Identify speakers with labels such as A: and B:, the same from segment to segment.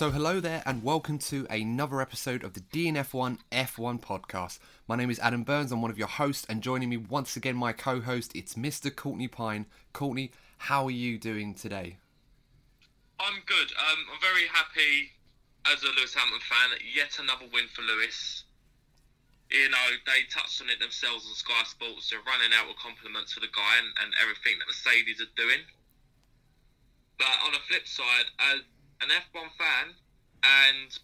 A: So, hello there, and welcome to another episode of the DNF1 F1 podcast. My name is Adam Burns, I'm one of your hosts, and joining me once again, my co host, it's Mr. Courtney Pine. Courtney, how are you doing today?
B: I'm good. Um, I'm very happy as a Lewis Hamilton fan. That yet another win for Lewis. You know, they touched on it themselves on Sky Sports. They're running out with compliments for the guy and, and everything that Mercedes are doing. But on the flip side, as an F1 fan and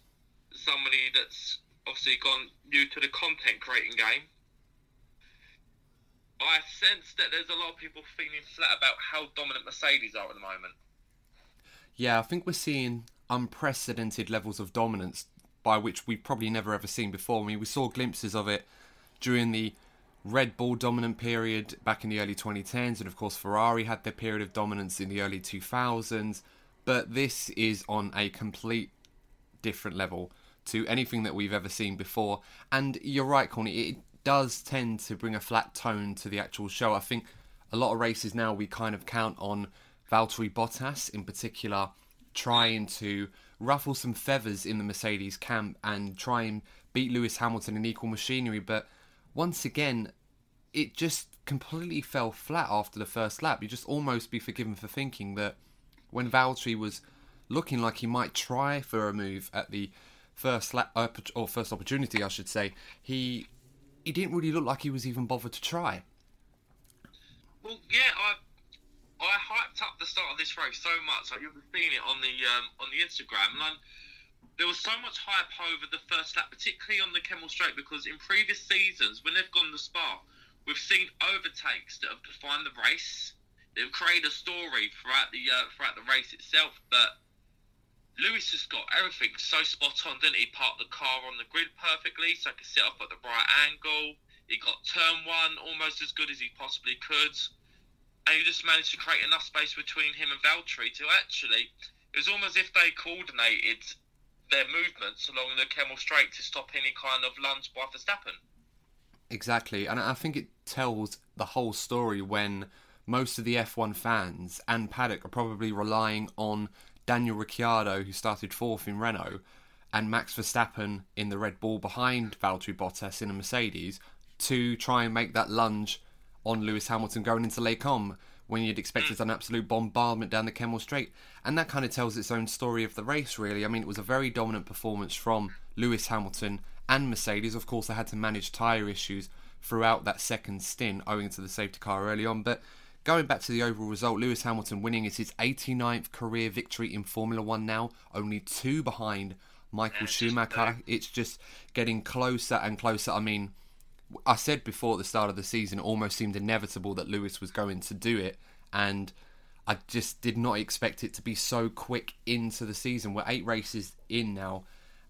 B: somebody that's obviously gone new to the content creating game, I sense that there's a lot of people feeling flat about how dominant Mercedes are at the moment.
A: Yeah, I think we're seeing unprecedented levels of dominance by which we've probably never ever seen before. I mean, we saw glimpses of it during the Red Bull dominant period back in the early 2010s, and of course, Ferrari had their period of dominance in the early 2000s but this is on a complete different level to anything that we've ever seen before. And you're right, Corny, it does tend to bring a flat tone to the actual show. I think a lot of races now we kind of count on Valtteri Bottas in particular trying to ruffle some feathers in the Mercedes camp and try and beat Lewis Hamilton in equal machinery. But once again, it just completely fell flat after the first lap. You just almost be forgiven for thinking that when Valtteri was looking like he might try for a move at the first uh, or first opportunity, I should say, he he didn't really look like he was even bothered to try.
B: Well, yeah, I I hyped up the start of this race so much. Like you've seen it on the um, on the Instagram, and I'm, there was so much hype over the first lap, particularly on the Kemmel Straight, because in previous seasons when they've gone to Spa, we've seen overtakes that have defined the race they've created a story throughout the uh, throughout the race itself. But Lewis has got everything so spot on, didn't he? Parked the car on the grid perfectly, so he could sit up at the right angle. He got turn one almost as good as he possibly could, and he just managed to create enough space between him and Valtteri to actually. It was almost as if they coordinated their movements along the Kemmel Straight to stop any kind of lunge by Verstappen.
A: Exactly, and I think it tells the whole story when most of the F1 fans and paddock are probably relying on Daniel Ricciardo, who started fourth in Renault, and Max Verstappen in the Red Bull behind Valtteri Bottas in a Mercedes to try and make that lunge on Lewis Hamilton going into Combes when you'd expect expected an absolute bombardment down the Kemmel Straight. And that kind of tells its own story of the race, really. I mean, it was a very dominant performance from Lewis Hamilton and Mercedes. Of course, they had to manage tyre issues throughout that second stint owing to the safety car early on, but Going back to the overall result, Lewis Hamilton winning is his 89th career victory in Formula One now, only two behind Michael Schumacher. It's just getting closer and closer. I mean, I said before at the start of the season, it almost seemed inevitable that Lewis was going to do it, and I just did not expect it to be so quick into the season. We're eight races in now,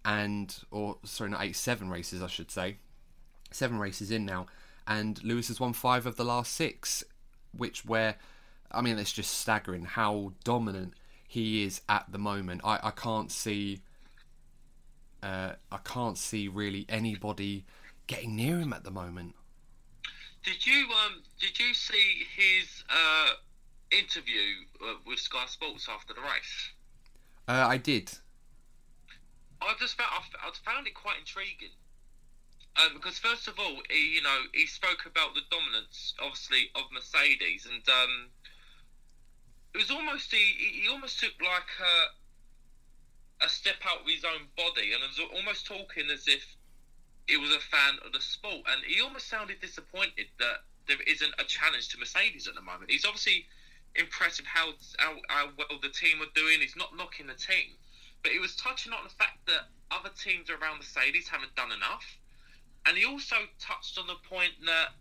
A: and or sorry, not eight, seven races, I should say, seven races in now, and Lewis has won five of the last six which where I mean it's just staggering how dominant he is at the moment. I, I can't see uh, I can't see really anybody getting near him at the moment.
B: Did you um did you see his uh, interview uh, with Sky Sports after the race?
A: Uh, I did.
B: I just found I found it quite intriguing um, because first of all, he, you know, he spoke about the dominance, obviously, of Mercedes, and um, it was almost he, he almost took like a, a step out of his own body, and was almost talking as if he was a fan of the sport, and he almost sounded disappointed that there isn't a challenge to Mercedes at the moment. He's obviously impressed how, how, how well the team are doing. He's not knocking the team, but he was touching on the fact that other teams around Mercedes haven't done enough and he also touched on the point that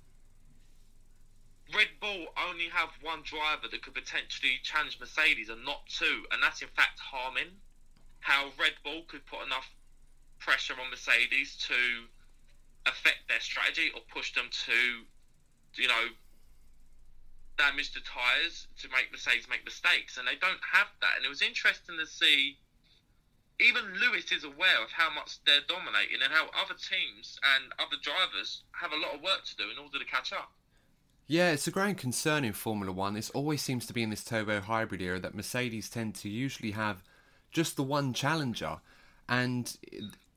B: Red Bull only have one driver that could potentially challenge Mercedes and not two, and that's in fact Harmon. How Red Bull could put enough pressure on Mercedes to affect their strategy or push them to, you know, damage the tyres to make Mercedes make mistakes, and they don't have that. And it was interesting to see. Even Lewis is aware of how much they're dominating and how other teams and other drivers have a lot of work to do in order to catch up.
A: Yeah, it's a growing concern in Formula One. It always seems to be in this turbo hybrid era that Mercedes tend to usually have just the one challenger. And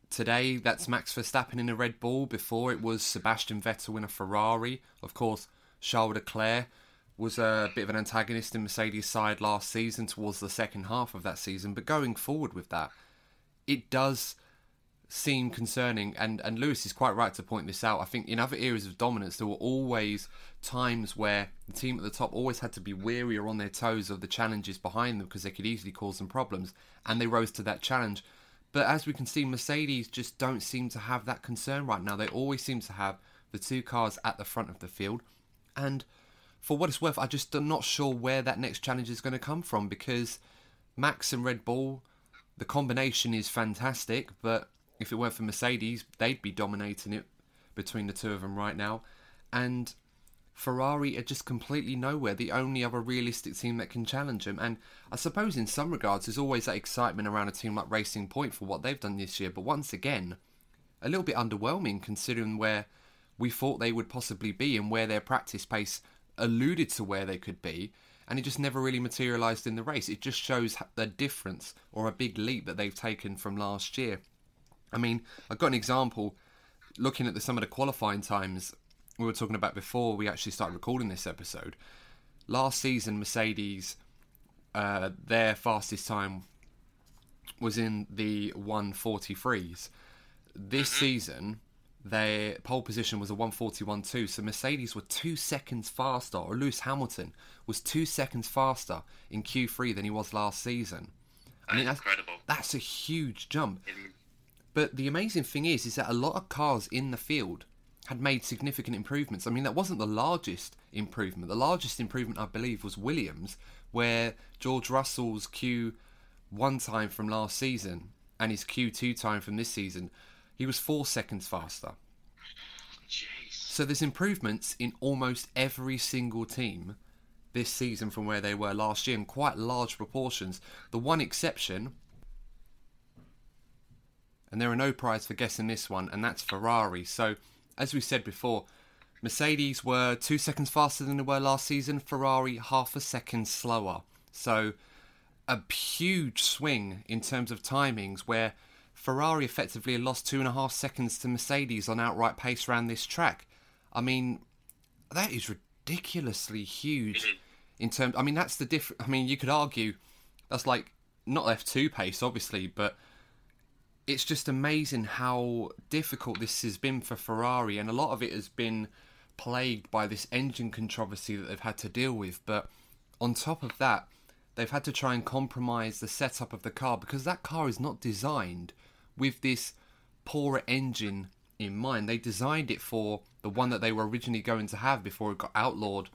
A: today, that's Max Verstappen in a Red Bull. Before, it was Sebastian Vettel in a Ferrari. Of course, Charles Leclerc was a bit of an antagonist in Mercedes' side last season towards the second half of that season. But going forward with that, it does seem concerning. And, and Lewis is quite right to point this out. I think in other areas of dominance, there were always times where the team at the top always had to be wary or on their toes of the challenges behind them because they could easily cause them problems. And they rose to that challenge. But as we can see, Mercedes just don't seem to have that concern right now. They always seem to have the two cars at the front of the field. And for what it's worth, I just am not sure where that next challenge is going to come from because Max and Red Bull, the combination is fantastic, but if it weren't for Mercedes, they'd be dominating it between the two of them right now. And Ferrari are just completely nowhere, the only other realistic team that can challenge them. And I suppose in some regards, there's always that excitement around a team like Racing Point for what they've done this year, but once again, a little bit underwhelming considering where we thought they would possibly be and where their practice pace alluded to where they could be, and it just never really materialised in the race. It just shows the difference or a big leap that they've taken from last year. I mean, I've got an example looking at the, some of the qualifying times we were talking about before we actually started recording this episode. Last season, Mercedes, uh, their fastest time was in the 143s. This mm-hmm. season, their pole position was a 141.2, so Mercedes were two seconds faster, or Lewis Hamilton was two seconds faster in Q3 than he was last season.
B: I mean, that's incredible.
A: That's a huge jump. But the amazing thing is, is that a lot of cars in the field had made significant improvements. I mean, that wasn't the largest improvement. The largest improvement, I believe, was Williams, where George Russell's Q1 time from last season and his Q2 time from this season he was four seconds faster.
B: Jeez.
A: So there's improvements in almost every single team this season from where they were last year in quite large proportions. The one exception, and there are no prize for guessing this one, and that's Ferrari. So, as we said before, Mercedes were two seconds faster than they were last season, Ferrari half a second slower. So, a huge swing in terms of timings where Ferrari effectively lost two and a half seconds to Mercedes on outright pace around this track. I mean, that is ridiculously huge in terms. I mean, that's the difference. I mean, you could argue that's like not F2 pace, obviously, but it's just amazing how difficult this has been for Ferrari, and a lot of it has been plagued by this engine controversy that they've had to deal with. But on top of that, they've had to try and compromise the setup of the car because that car is not designed with this poorer engine in mind. They designed it for the one that they were originally going to have before it got outlawed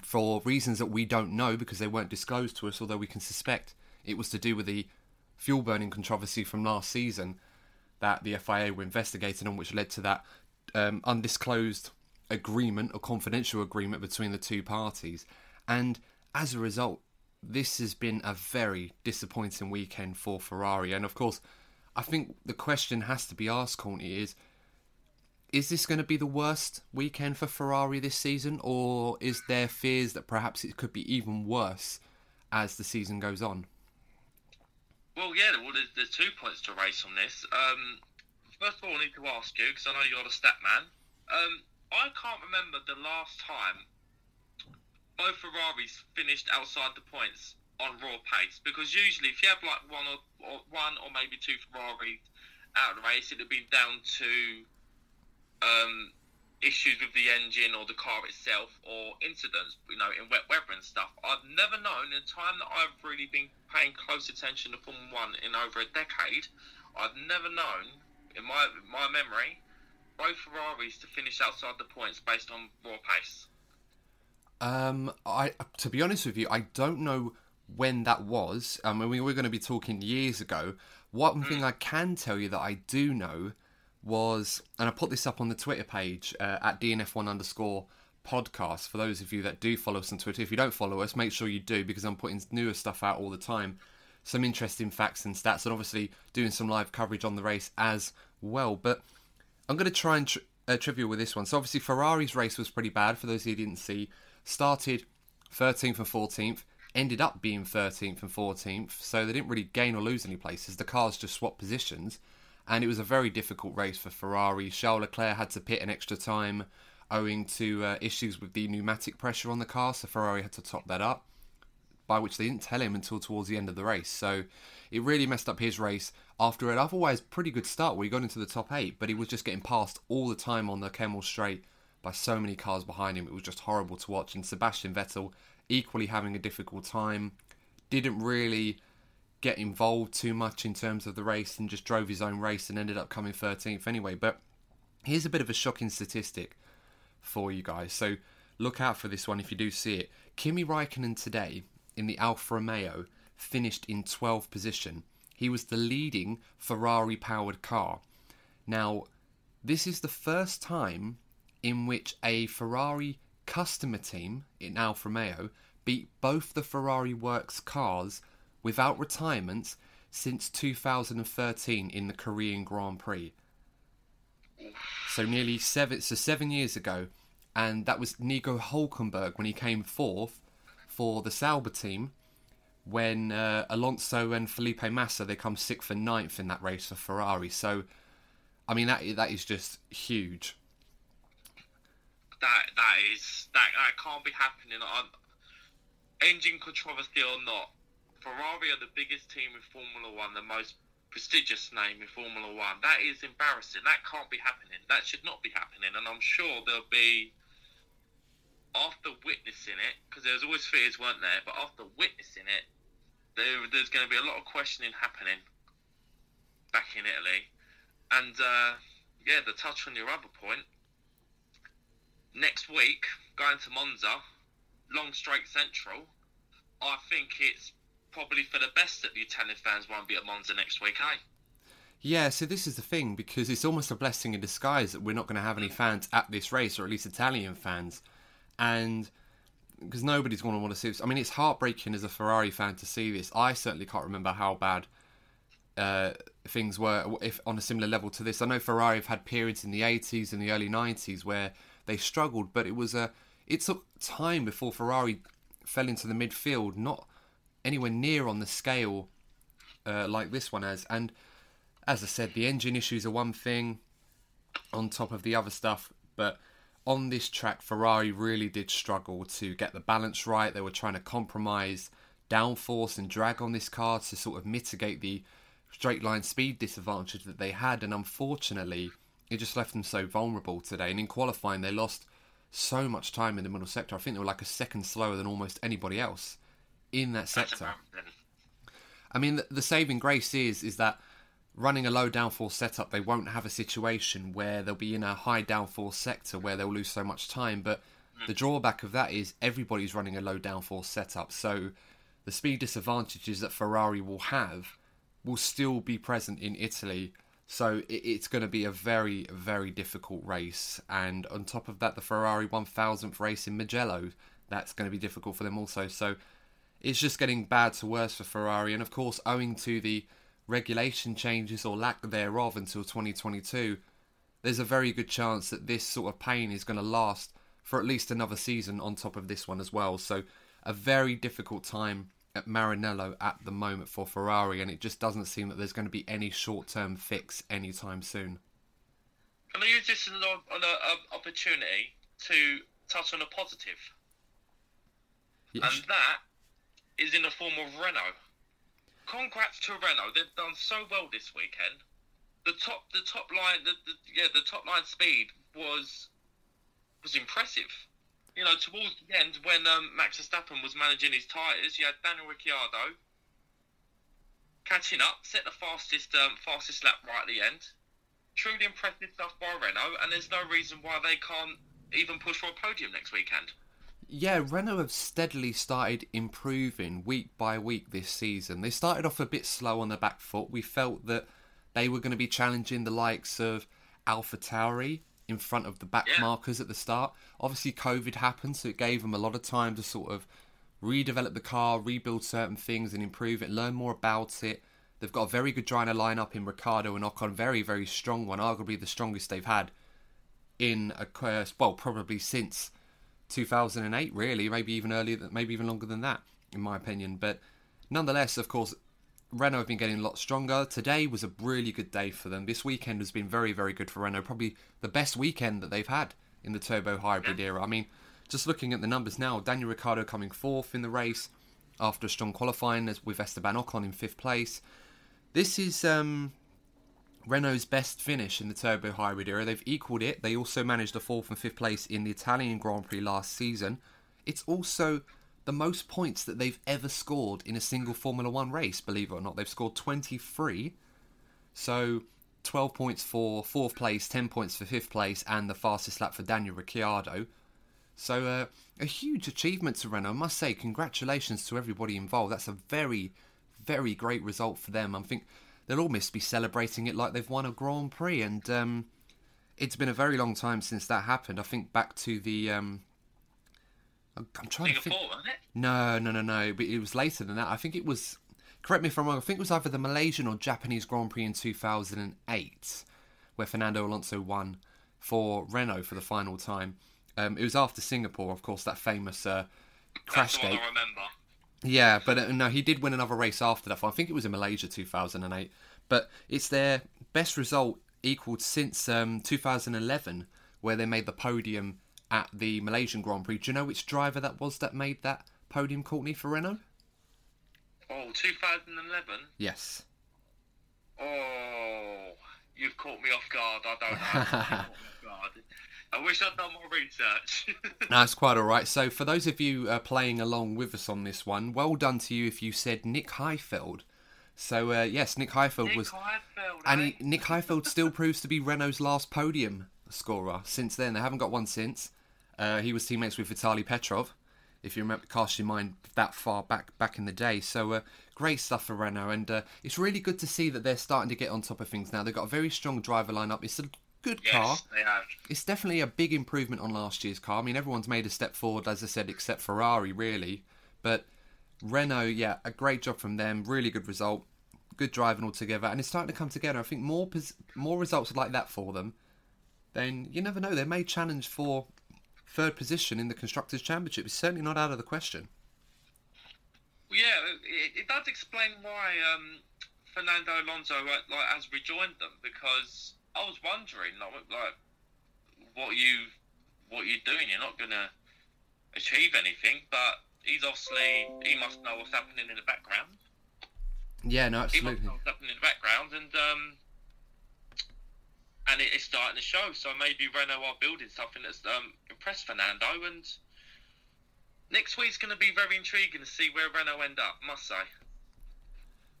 A: for reasons that we don't know because they weren't disclosed to us, although we can suspect it was to do with the fuel burning controversy from last season that the FIA were investigating and which led to that um, undisclosed agreement or confidential agreement between the two parties. And as a result, this has been a very disappointing weekend for Ferrari. And of course, I think the question has to be asked, Courtney, is is this going to be the worst weekend for Ferrari this season, or is there fears that perhaps it could be even worse as the season goes on?
B: Well, yeah, well, there's, there's two points to raise on this. Um, first of all, I need to ask you, because I know you're the stat man. Um, I can't remember the last time both Ferraris finished outside the points on raw pace because usually if you have like one or, or one or maybe two Ferrari out of the race, it'd be down to um, issues with the engine or the car itself or incidents, you know, in wet weather and stuff. I've never known in the time that I've really been paying close attention to Formula One in over a decade, I've never known in my my memory both Ferraris to finish outside the points based on raw pace.
A: Um, I to be honest with you, I don't know when that was. I mean, we were going to be talking years ago. One thing I can tell you that I do know was, and I put this up on the Twitter page uh, at DNF1 underscore podcast for those of you that do follow us on Twitter. If you don't follow us, make sure you do because I'm putting newer stuff out all the time. Some interesting facts and stats, and obviously doing some live coverage on the race as well. But I'm going to try and uh, trivia with this one. So obviously Ferrari's race was pretty bad for those who didn't see. Started 13th and 14th, ended up being 13th and 14th, so they didn't really gain or lose any places. The cars just swapped positions, and it was a very difficult race for Ferrari. Charles Leclerc had to pit an extra time owing to uh, issues with the pneumatic pressure on the car, so Ferrari had to top that up, by which they didn't tell him until towards the end of the race. So it really messed up his race after an otherwise pretty good start where he got into the top eight, but he was just getting passed all the time on the Kemmel Straight by so many cars behind him. It was just horrible to watch. And Sebastian Vettel equally having a difficult time, didn't really get involved too much in terms of the race and just drove his own race and ended up coming 13th anyway. But here's a bit of a shocking statistic for you guys. So look out for this one if you do see it. Kimi Raikkonen today in the Alfa Romeo finished in 12th position. He was the leading Ferrari powered car. Now, this is the first time in which a Ferrari customer team in Alfa Romeo beat both the Ferrari Works cars without retirements since 2013 in the Korean Grand Prix. So nearly seven, so seven years ago, and that was Nico Hulkenberg when he came fourth for the Sauber team. When uh, Alonso and Felipe Massa they come sixth and ninth in that race for Ferrari. So, I mean that that is just huge
B: that that is that that can't be happening. On engine controversy or not, Ferrari are the biggest team in Formula One, the most prestigious name in Formula One. That is embarrassing. That can't be happening. That should not be happening. And I'm sure there'll be after witnessing it, because there's always fears, weren't there? But after witnessing it, there, there's going to be a lot of questioning happening back in Italy. And uh, yeah, the touch on your other point, next week, going to Monza, long straight central, I think it's probably for the best that the Italian fans won't be at Monza next week, eh?
A: Yeah, so this is the thing because it's almost a blessing in disguise that we're not going to have any fans at this race, or at least Italian fans, and because nobody's going to want to see this. I mean, it's heartbreaking as a Ferrari fan to see this. I certainly can't remember how bad uh, things were if on a similar level to this. I know Ferrari have had periods in the 80s and the early 90s where they struggled, but it was a it took time before Ferrari fell into the midfield, not anywhere near on the scale uh, like this one has. And as I said, the engine issues are one thing on top of the other stuff, but on this track, Ferrari really did struggle to get the balance right. They were trying to compromise downforce and drag on this car to sort of mitigate the straight line speed disadvantage that they had, and unfortunately, it just left them so vulnerable today. And in qualifying, they lost so much time in the middle sector. I think they were like a second slower than almost anybody else in that sector. I mean, the, the saving grace is is that running a low downforce setup, they won't have a situation where they'll be in a high downforce sector where they'll lose so much time. But mm. the drawback of that is everybody's running a low downforce setup, so the speed disadvantages that Ferrari will have will still be present in Italy so it's going to be a very, very difficult race. And on top of that, the Ferrari 1000th race in Mugello, that's going to be difficult for them also. So it's just getting bad to worse for Ferrari. And of course, owing to the regulation changes or lack thereof until 2022, there's a very good chance that this sort of pain is going to last for at least another season on top of this one as well. So a very difficult time at Maranello at the moment for Ferrari, and it just doesn't seem that there's going to be any short-term fix anytime soon.
B: Can I use this as an uh, opportunity to touch on a positive? Yes. And that is in the form of Renault. Congrats to Renault; they've done so well this weekend. The top, the top line, the, the yeah, the top line speed was was impressive you know, towards the end when um, Max Verstappen was managing his tyres, you had Daniel Ricciardo catching up, set the fastest um, fastest lap right at the end. Truly impressive stuff by Renault, and there's no reason why they can't even push for a podium next weekend.
A: Yeah, Renault have steadily started improving week by week this season. They started off a bit slow on the back foot. We felt that they were going to be challenging the likes of Alpha Tauri in front of the back
B: Yeah.
A: markers at the start. Obviously, COVID happened, so it gave them a lot of time to sort of redevelop the car, rebuild certain things, and improve it, learn more about it. They've got a very good driver lineup in Ricciardo and Ocon, very, very strong one, arguably the strongest they've had in a uh, well, probably since 2008, really, maybe even earlier, maybe even longer than that, in my opinion. But nonetheless, of course, Renault have been getting a lot stronger. Today was a really good day for them. This weekend has been very, very good for Renault. Probably the best weekend that they've had in the turbo hybrid era. I mean, just looking at the numbers now, Daniel Ricciardo coming fourth in the race after a strong qualifying, as with Esteban Ocon in fifth place. This is um, Renault's best finish in the turbo hybrid era. They've equalled it. They also managed a fourth and fifth place in the Italian Grand Prix last season. It's also the most points that they've ever scored in a single Formula One race, believe it or not. They've scored 23. So 12 points for fourth place, 10 points for fifth place, and the fastest lap for Daniel Ricciardo. So uh, a huge achievement to Renault. I must say, congratulations to everybody involved. That's a very, very great result for them. I think they'll almost be celebrating it like they've won a Grand Prix. And um, it's been a very long time since that happened. I think back to the. Um, I'm I'm trying to think.
B: Wasn't it?
A: No, no, no, no. But it was later than that. I think it was. Correct me if I'm wrong. I think it was either the Malaysian or Japanese Grand Prix in 2008, where Fernando Alonso won for Renault for the final time. Um, it was after Singapore, of course, that famous uh, crash
B: That's
A: gate.
B: I remember.
A: Yeah, but uh, no, he did win another race after that. I think it was in Malaysia 2008. But it's their best result equaled since um, 2011, where they made the podium at the Malaysian Grand Prix. Do you know which driver that was that made that podium, Courtney, for Renault?
B: Oh, 2011.
A: Yes.
B: Oh, you've caught me off guard. I don't know. You've caught me off guard. I wish I'd done more research.
A: That's quite all right. So, for those of you uh, playing along with us on this one, well done to you if you said Nick Heidfeld. So, uh, yes, Nick Heidfeld
B: Nick
A: was. And
B: eh?
A: he, Nick Heidfeld still proves to be Renault's last podium scorer since then. They haven't got one since. Uh, he was teammates with Vitaly Petrov, if you remember, cast your mind that far back back in the day. So uh, great stuff for Renault, and uh, it's really good to see that they're starting to get on top of things now. They've got a very strong driver lineup. It's a good car.
B: They have.
A: It's definitely a big improvement on last year's car. I mean, everyone's made a step forward, as I said, except Ferrari, really. But Renault, yeah, a great job from them. Really good result. Good driving altogether, and it's starting to come together. I think more pos- more results like that for them, then you never know. They may challenge for third position in the constructors' championship. is certainly not out of the question.
B: Yeah, it, it does explain why um, Fernando Alonso like, like has rejoined them because I was wondering like, like what you what you're doing. You're not gonna achieve anything, but he's obviously he must know what's happening in the background.
A: Yeah, no,
B: He must
A: absolutely.
B: know what's happening in the background, and um, and it, it's starting to show. So maybe Renault are building something that's um, impressed Fernando, and next week's going to be very intriguing to see where Renault end up. Must say.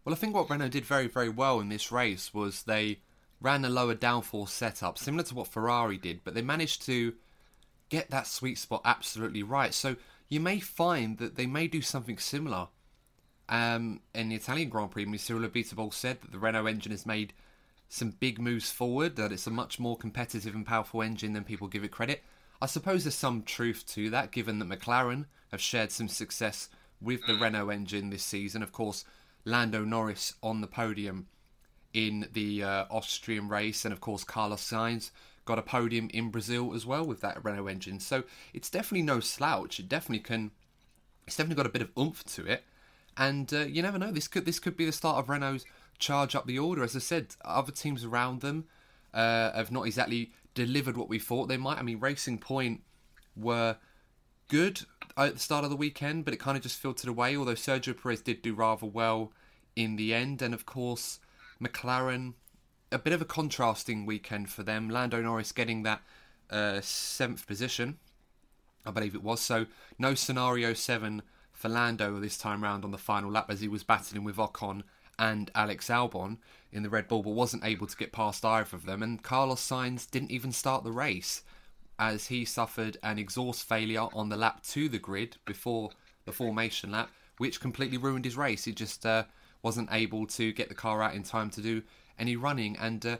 A: Well, I think what Renault did very, very well in this race was they ran a lower downforce setup, similar to what Ferrari did, but they managed to get that sweet spot absolutely right. So you may find that they may do something similar. Um, in the Italian Grand Prix, Cyril Abiteboul said that the Renault engine has made some big moves forward, that it's a much more competitive and powerful engine than people give it credit. I suppose there's some truth to that, given that McLaren have shared some success with the Renault engine this season. Of course, Lando Norris on the podium in the uh, Austrian race, and of course, Carlos Sainz got a podium in Brazil as well with that Renault engine. So it's definitely no slouch. It definitely can. It's definitely got a bit of oomph to it, and uh, you never know. This could this could be the start of Renault's charge up the order. As I said, other teams around them uh, have not exactly delivered what we thought they might. I mean, Racing Point were good at the start of the weekend, but it kind of just filtered away. Although Sergio Perez did do rather well in the end, and of course McLaren, a bit of a contrasting weekend for them. Lando Norris getting that uh, seventh position, I believe it was. So no scenario seven for Lando this time round on the final lap as he was battling with Ocon and Alex Albon in the Red Bull, but wasn't able to get past either of them. And Carlos Sainz didn't even start the race as he suffered an exhaust failure on the lap to the grid before the formation lap, which completely ruined his race. He just uh, wasn't able to get the car out in time to do any running. And uh,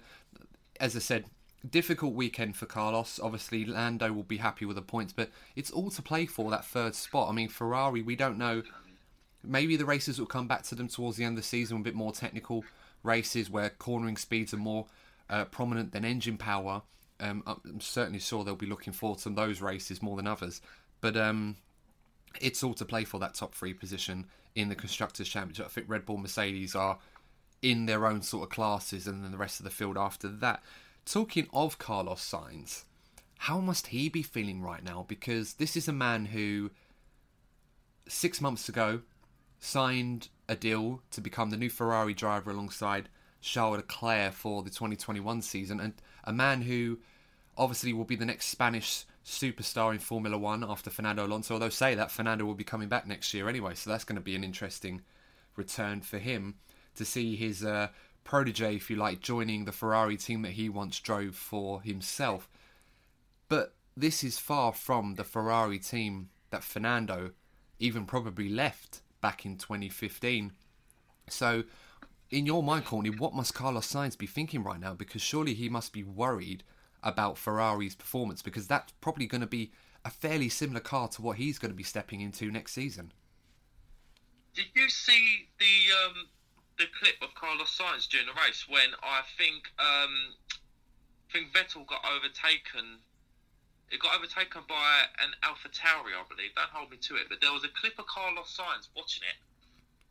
A: as I said, difficult weekend for Carlos. Obviously, Lando will be happy with the points, but it's all to play for that third spot. I mean, Ferrari, we don't know. Maybe the races will come back to them towards the end of the season, a bit more technical races where cornering speeds are more uh, prominent than engine power. Um, I'm certainly sure they'll be looking forward to those races more than others. But um, it's all to play for that top three position in the Constructors' Championship. I think Red Bull Mercedes are in their own sort of classes, and then the rest of the field after that. Talking of Carlos Sainz, how must he be feeling right now? Because this is a man who, six months ago, signed a deal to become the new Ferrari driver alongside Charles Leclerc for the 2021 season, and a man who obviously will be the next Spanish superstar in Formula One after Fernando Alonso. Although say that Fernando will be coming back next year anyway, so that's going to be an interesting return for him to see his uh, protege, if you like, joining the Ferrari team that he once drove for himself. But this is far from the Ferrari team that Fernando even probably left back in 2015. So, in your mind, Courtney, what must Carlos Sainz be thinking right now? Because surely he must be worried about Ferrari's performance because that's probably going to be a fairly similar car to what he's going to be stepping into next season.
B: Did you see the um, the clip of Carlos Sainz during the race when I think um, I think Vettel got overtaken? It got overtaken by an Alpha Tauri, I believe. Don't hold me to it, but there was a clip of Carlos Sainz watching it.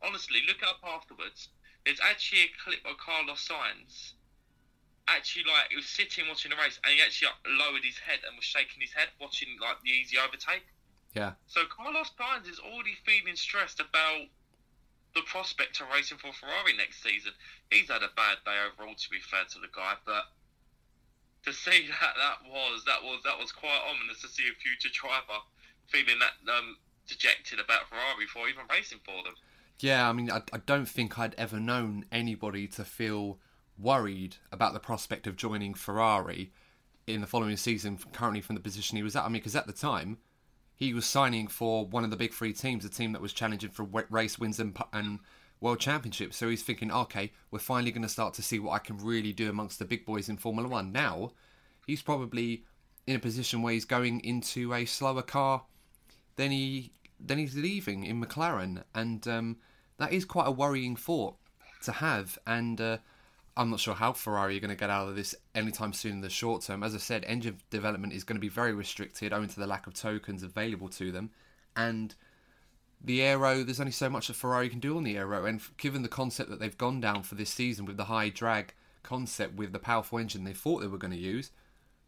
B: Honestly, look it up afterwards. There's actually a clip of Carlos Sainz actually like he was sitting watching the race and he actually like, lowered his head and was shaking his head watching like the easy overtake.
A: Yeah.
B: So Carlos Sainz is already feeling stressed about the prospect of racing for Ferrari next season. He's had a bad day overall, to be fair to the guy, but to see that that was that was that was quite ominous to see a future driver feeling that um, dejected about Ferrari before even racing for them.
A: Yeah, I mean, I, I don't think I'd ever known anybody to feel worried about the prospect of joining Ferrari in the following season, currently from the position he was at. I mean, because at the time, he was signing for one of the big three teams, a team that was challenging for race wins and, and world Championship. So he's thinking, okay, we're finally going to start to see what I can really do amongst the big boys in Formula One. Now, he's probably in a position where he's going into a slower car than he than he's leaving in McLaren, and um, that is quite a worrying thought to have. And uh, I'm not sure how Ferrari are going to get out of this anytime soon in the short term. As I said, engine development is going to be very restricted owing to the lack of tokens available to them. And the aero, there's only so much that Ferrari can do on the aero. And given the concept that they've gone down for this season with the high drag concept with the powerful engine they thought they were going to use,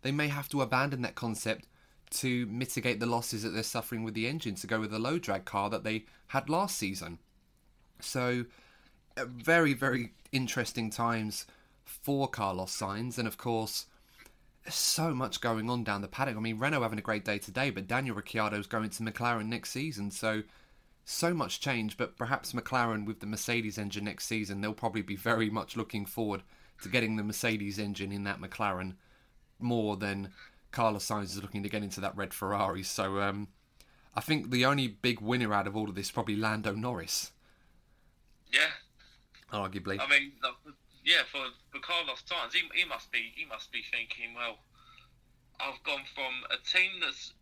A: they may have to abandon that concept to mitigate the losses that they're suffering with the engine to go with the low drag car that they had last season. So uh, very, very interesting times for Carlos Sainz, and of course, so much going on down the paddock. I mean, Renault having a great day today, but Daniel Ricciardo's going to McLaren next season, so so much change. But perhaps McLaren with the Mercedes engine next season, they'll probably be very much looking forward to getting the Mercedes engine in that McLaren more than Carlos Sainz is looking to get into that red Ferrari. So um, I think the only big winner out of all of this is probably Lando Norris.
B: Yeah,
A: arguably.
B: I mean, yeah, for, for Carlos Sainz, he, he must be he must be thinking, well, I've gone from a team that's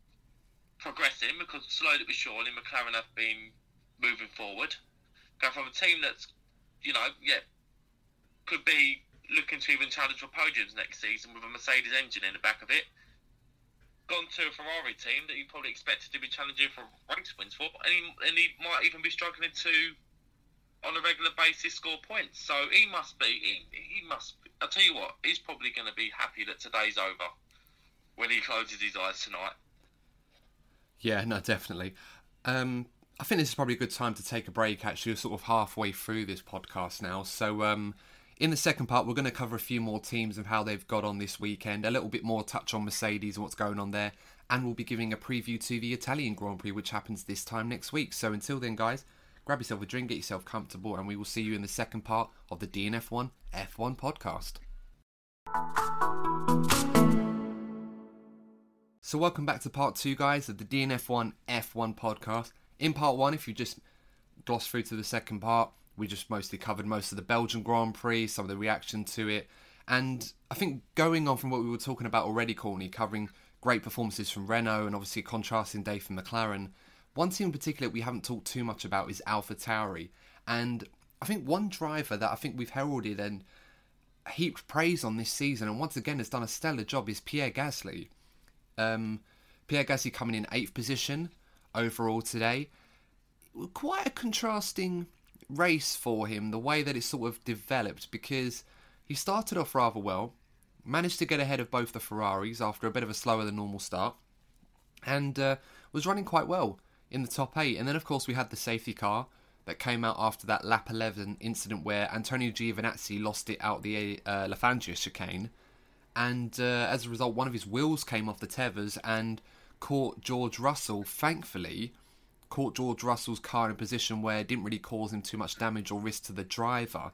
B: progressing because slowly but surely McLaren have been moving forward. Go from a team that's, you know, yeah, could be looking to even challenge for podiums next season with a Mercedes engine in the back of it. Gone to a Ferrari team that you probably expected to be challenging for race wins for, and he, and he might even be struggling to on a regular basis score points. So he must be. He, he must. Be, I'll tell you what. He's probably going to be happy that today's over when he closes his eyes tonight.
A: Yeah, no, definitely. Um, I think this is probably a good time to take a break. Actually, we're sort of halfway through this podcast now. So, um, in the second part, we're going to cover a few more teams and how they've got on this weekend. A little bit more touch on Mercedes and what's going on there, and we'll be giving a preview to the Italian Grand Prix, which happens this time next week. So, until then, guys grab yourself a drink, get yourself comfortable, and we will see you in the second part of the DNF1 F1 podcast. So, welcome back to part two, guys, of the DNF1 F1 podcast. In part one, if you just gloss through to the second part, we just mostly covered most of the Belgian Grand Prix, some of the reaction to it, And I think going on from what we were talking about already, Courtney, covering great performances from Renault and obviously a contrasting day from McLaren, one team in particular we haven't talked too much about is Alpha Tauri. And I think one driver that I think we've heralded and heaped praise on this season, and once again has done a stellar job, is Pierre Gasly. Um, Pierre Gasly coming in eighth position overall today. Quite a contrasting race for him, the way that it sort of developed, because he started off rather well, managed to get ahead of both the Ferraris after a bit of a slower than normal start, and uh, was running quite well in the top eight. And then, of course, we had the safety car that came out after that lap 11 incident where Antonio Giovinazzi lost it out the uh, La Fangea chicane. And uh, as a result, one of his wheels came off the tethers and caught George Russell. Thankfully, caught George Russell's car in a position where it didn't really cause him too much damage or risk to the driver.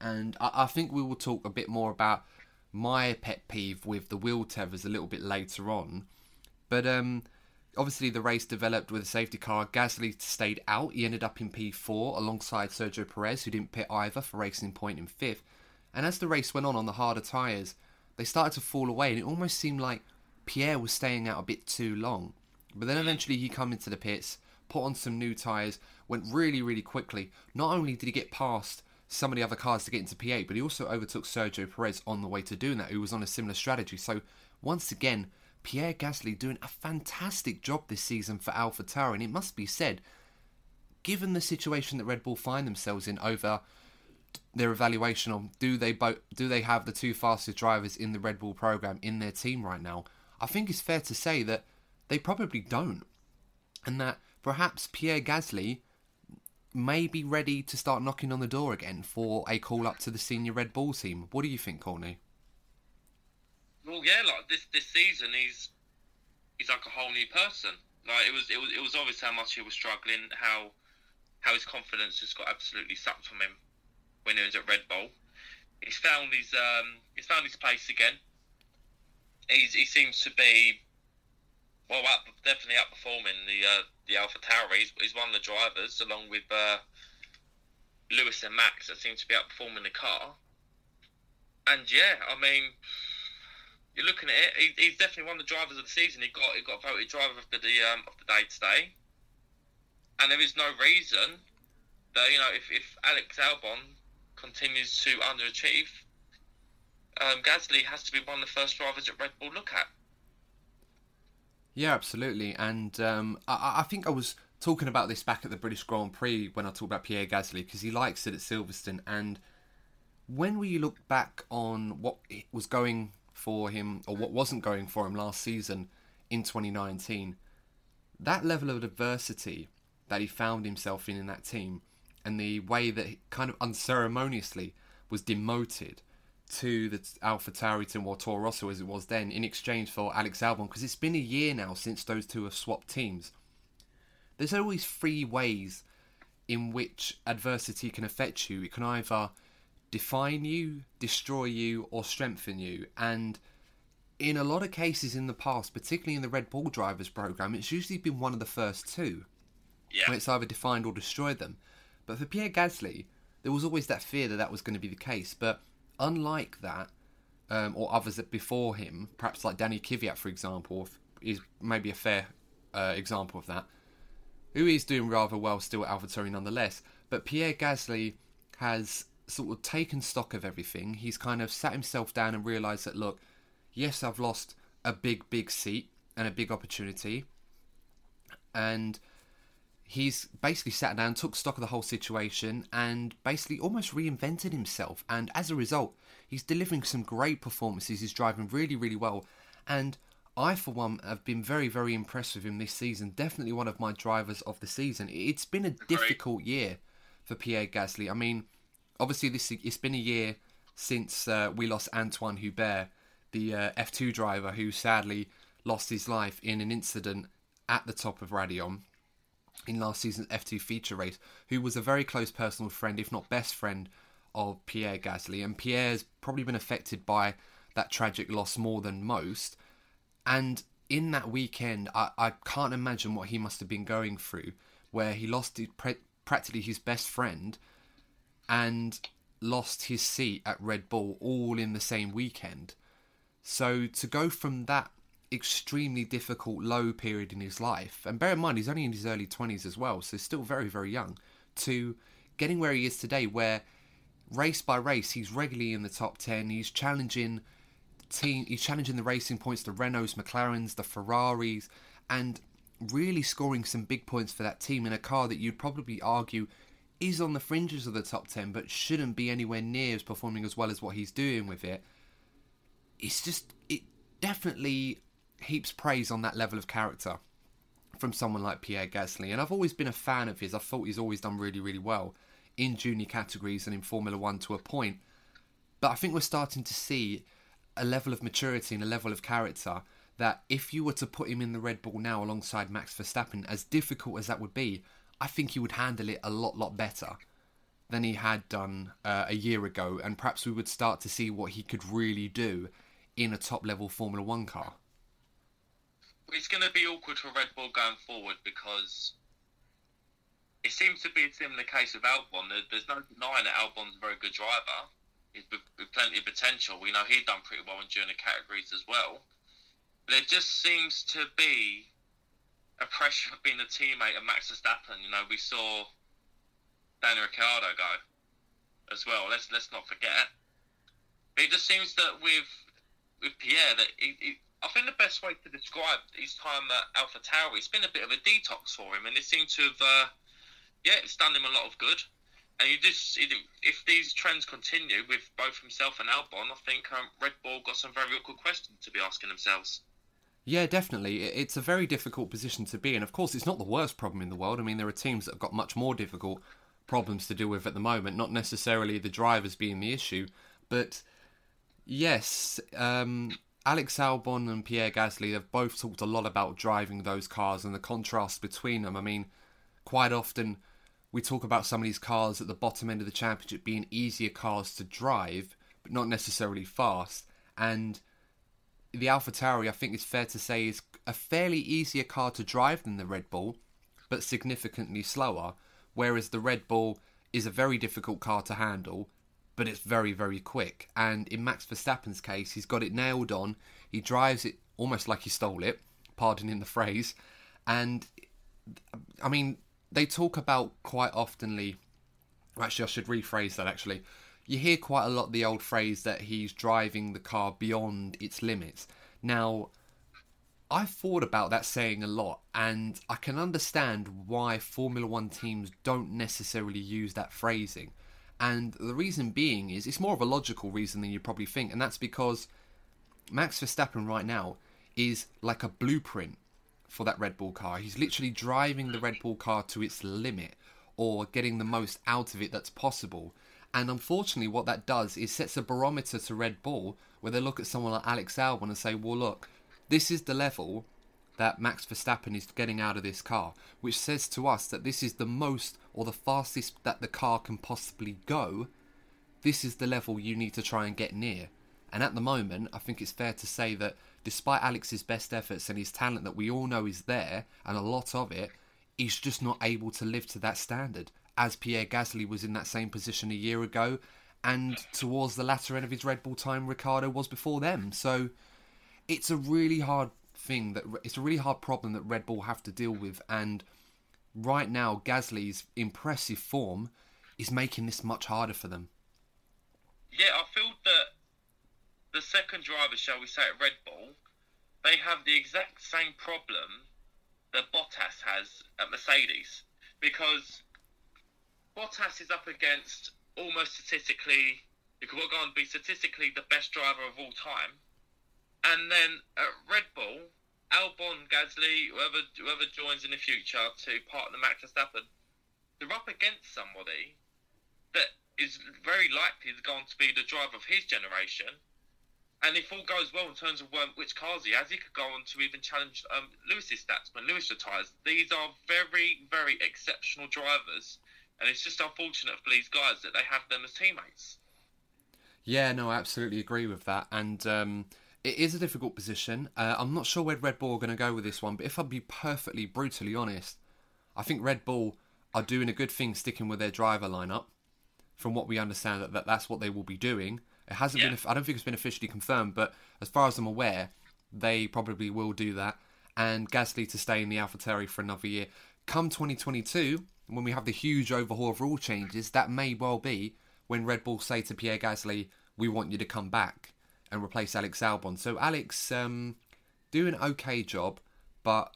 A: And I, I think we will talk a bit more about my pet peeve with the wheel tethers a little bit later on. But um, obviously the race developed with a safety car. Gasly stayed out. He ended up in P4 alongside Sergio Perez, who didn't pit either for Racing Point in fifth. And as the race went on on the harder tyres, they started to fall away, and it almost seemed like Pierre was staying out a bit too long. But then eventually he come into the pits, put on some new tyres, went really, really quickly. Not only did he get past some of the other cars to get into P8, but he also overtook Sergio Perez on the way to doing that, who was on a similar strategy. So once again, Pierre Gasly doing a fantastic job this season for AlphaTauri, and it must be said, given the situation that Red Bull find themselves in over their evaluation on do they both do they have the two fastest drivers in the Red Bull program in their team right now, I think it's fair to say that they probably don't, and that perhaps Pierre Gasly may be ready to start knocking on the door again for a call up to the senior Red Bull team. What do you think, Courtney?
B: well, yeah, like this this season, he's he's like a whole new person. Like it was it was it was obvious how much he was struggling, how how his confidence just got absolutely sucked from him when he was at Red Bull. He's found his um he's found his place again. He's he seems to be well up, definitely outperforming the uh, the Alpha Tauri. He's, he's one of the drivers along with uh, Lewis and Max that seem to be outperforming the car. And yeah, I mean you're looking at it. He, he's definitely one of the drivers of the season. He got he got voted driver of the um, of the day today, and there is no reason that you know if, if Alex Albon continues to underachieve, um, Gasly has to be one of the first drivers that Red Bull look at.
A: Yeah, absolutely, and um, I, I think I was talking about this back at the British Grand Prix when I talked about Pierre Gasly because he likes it at Silverstone and when we look back on what was going for him, or what wasn't going for him last season in 2019, that level of adversity that he found himself in in that team, and the way that he kind of unceremoniously was demoted to the Alpha Tauri team or Toro Rosso as it was then in exchange for Alex Albon, because it's been a year now since those two have swapped teams. There's always three ways in which adversity can affect you. It can either define you, destroy you, or strengthen you. And in a lot of cases in the past, particularly in the Red Bull drivers program, it's usually been one of the first two.
B: Yeah.
A: When it's either defined or destroyed them. But for Pierre Gasly, there was always that fear that that was going to be the case. But unlike that, um, or others that before him, perhaps like Danny Kvyat, for example, is maybe a fair uh, example of that, who is doing rather well still at AlphaTauri nonetheless. But Pierre Gasly has sort of taken stock of everything. He's kind of sat himself down and realised that, look, yes, I've lost a big, big seat and a big opportunity. And he's basically sat down, took stock of the whole situation, and basically almost reinvented himself. And as a result, he's delivering some great performances. He's driving really, really well. And I, for one, have been very, very impressed with him this season. Definitely one of my drivers of the season. It's been a difficult year for Pierre Gasly. I mean, obviously this it's been a year since uh, we lost Antoine Hubert, the uh, F2 driver who sadly lost his life in an incident at the top of Raidillon in last season's F2 feature race, who was a very close personal friend, if not best friend, of Pierre Gasly. And Pierre's probably been affected by that tragic loss more than most. And in that weekend, I, I can't imagine what he must have been going through, where he lost practically his best friend and lost his seat at Red Bull all in the same weekend. So to go from that extremely difficult low period in his life, and bear in mind he's only in his early 20s as well, so he's still very, very young, to getting where he is today, where race by race he's regularly in the top 10, he's challenging team, he's challenging the racing points, the Renaults, McLarens, the Ferraris, and really scoring some big points for that team in a car that you'd probably argue is on the fringes of the top 10 but shouldn't be anywhere near as performing as well as what he's doing with it. It's just, it definitely heaps praise on that level of character from someone like Pierre Gasly. And I've always been a fan of his. I thought he's always done really, really well in junior categories and in Formula One to a point. But I think we're starting to see a level of maturity and a level of character that if you were to put him in the Red Bull now alongside Max Verstappen, as difficult as that would be, I think he would handle it a lot, lot better than he had done uh, a year ago. And perhaps we would start to see what he could really do in a top level Formula One car
B: it's going to be awkward for Red Bull going forward because it seems to be a similar case with Albon. There's no denying that Albon's a very good driver. He's with, plenty of potential. We know he's done pretty well in junior categories as well. There just seems to be a pressure of being a teammate of Max Verstappen. You know, we saw Daniel Ricciardo go as well. Let's let's not forget. It just seems that with with Pierre that he, he, I think the best way to describe his time at Alpha Tauri, it's been a bit of a detox for him, and it seemed to have, uh, yeah, it's done him a lot of good. And you just, if these trends continue with both himself and Albon, I think um, Red Bull got some very awkward questions to be asking themselves.
A: Yeah, definitely. It's a very difficult position to be in. Of course, it's not the worst problem in the world. I mean, there are teams that have got much more difficult problems to deal with at the moment, not necessarily the drivers being the issue. But yes, um, Alex Albon and Pierre Gasly have both talked a lot about driving those cars and the contrast between them. I mean, quite often we talk about some of these cars at the bottom end of the championship being easier cars to drive, but not necessarily fast. And the Alpha Tauri, I think it's fair to say, is a fairly easier car to drive than the Red Bull, but significantly slower. Whereas the Red Bull is a very difficult car to handle but it's very, very quick. And in Max Verstappen's case, he's got it nailed on. He drives it almost like he stole it, pardon pardoning the phrase. And I mean, they talk about quite oftenly. Actually, I should rephrase that. Actually, you hear quite a lot the old phrase that he's driving the car beyond its limits. Now, I've thought about that saying a lot, and I can understand why Formula One teams don't necessarily use that phrasing and the reason being is it's more of a logical reason than you probably think, and that's because Max Verstappen right now is like a blueprint for that Red Bull car. He's literally driving the Red Bull car to its limit or getting the most out of it that's possible. And unfortunately, what that does is sets a barometer to Red Bull where they look at someone like Alex Albon and say, well, look, this is the level that Max Verstappen is getting out of this car, which says to us that this is the most or the fastest that the car can possibly go. This is the level you need to try and get near. And at the moment, I think it's fair to say that despite Alex's best efforts and his talent that we all know is there, and a lot of it, he's just not able to live to that standard. As Pierre Gasly was in that same position a year ago, and towards the latter end of his Red Bull time, Ricciardo was before them. So it's a really hard thing that it's a really hard problem that Red Bull have to deal with, and right now Gasly's impressive form is making this much harder for them.
B: Yeah, I feel that the second driver, shall we say, at Red Bull, they have the exact same problem that Bottas has at Mercedes because Bottas is up against almost statistically, you could go on to be statistically the best driver of all time and then at Red Bull, Albon, Gasly, whoever whoever joins in the future to partner Max Verstappen, they're up against somebody that is very likely going to be the driver of his generation. And if all goes well in terms of which cars he has, he could go on to even challenge um, Lewis's stats when Lewis retires. These are very, very exceptional drivers, and it's just unfortunate for these guys that they have them as teammates.
A: Yeah, no, I absolutely agree with that. And um, it is a difficult position. Uh, I'm not sure where Red Bull are going to go with this one, but if I'd be perfectly brutally honest, I think Red Bull are doing a good thing sticking with their driver lineup. from what we understand, that, that that's what they will be doing. It hasn't
B: Yeah.
A: been. I don't think it's been officially confirmed, but as far as I'm aware, they probably will do that. And Gasly to stay in the AlphaTauri for another year. Come 2022, when we have the huge overhaul of rule changes, that may well be when Red Bull say to Pierre Gasly, "We want you to come back and replace Alex Albon." So Alex, um, do an okay job, but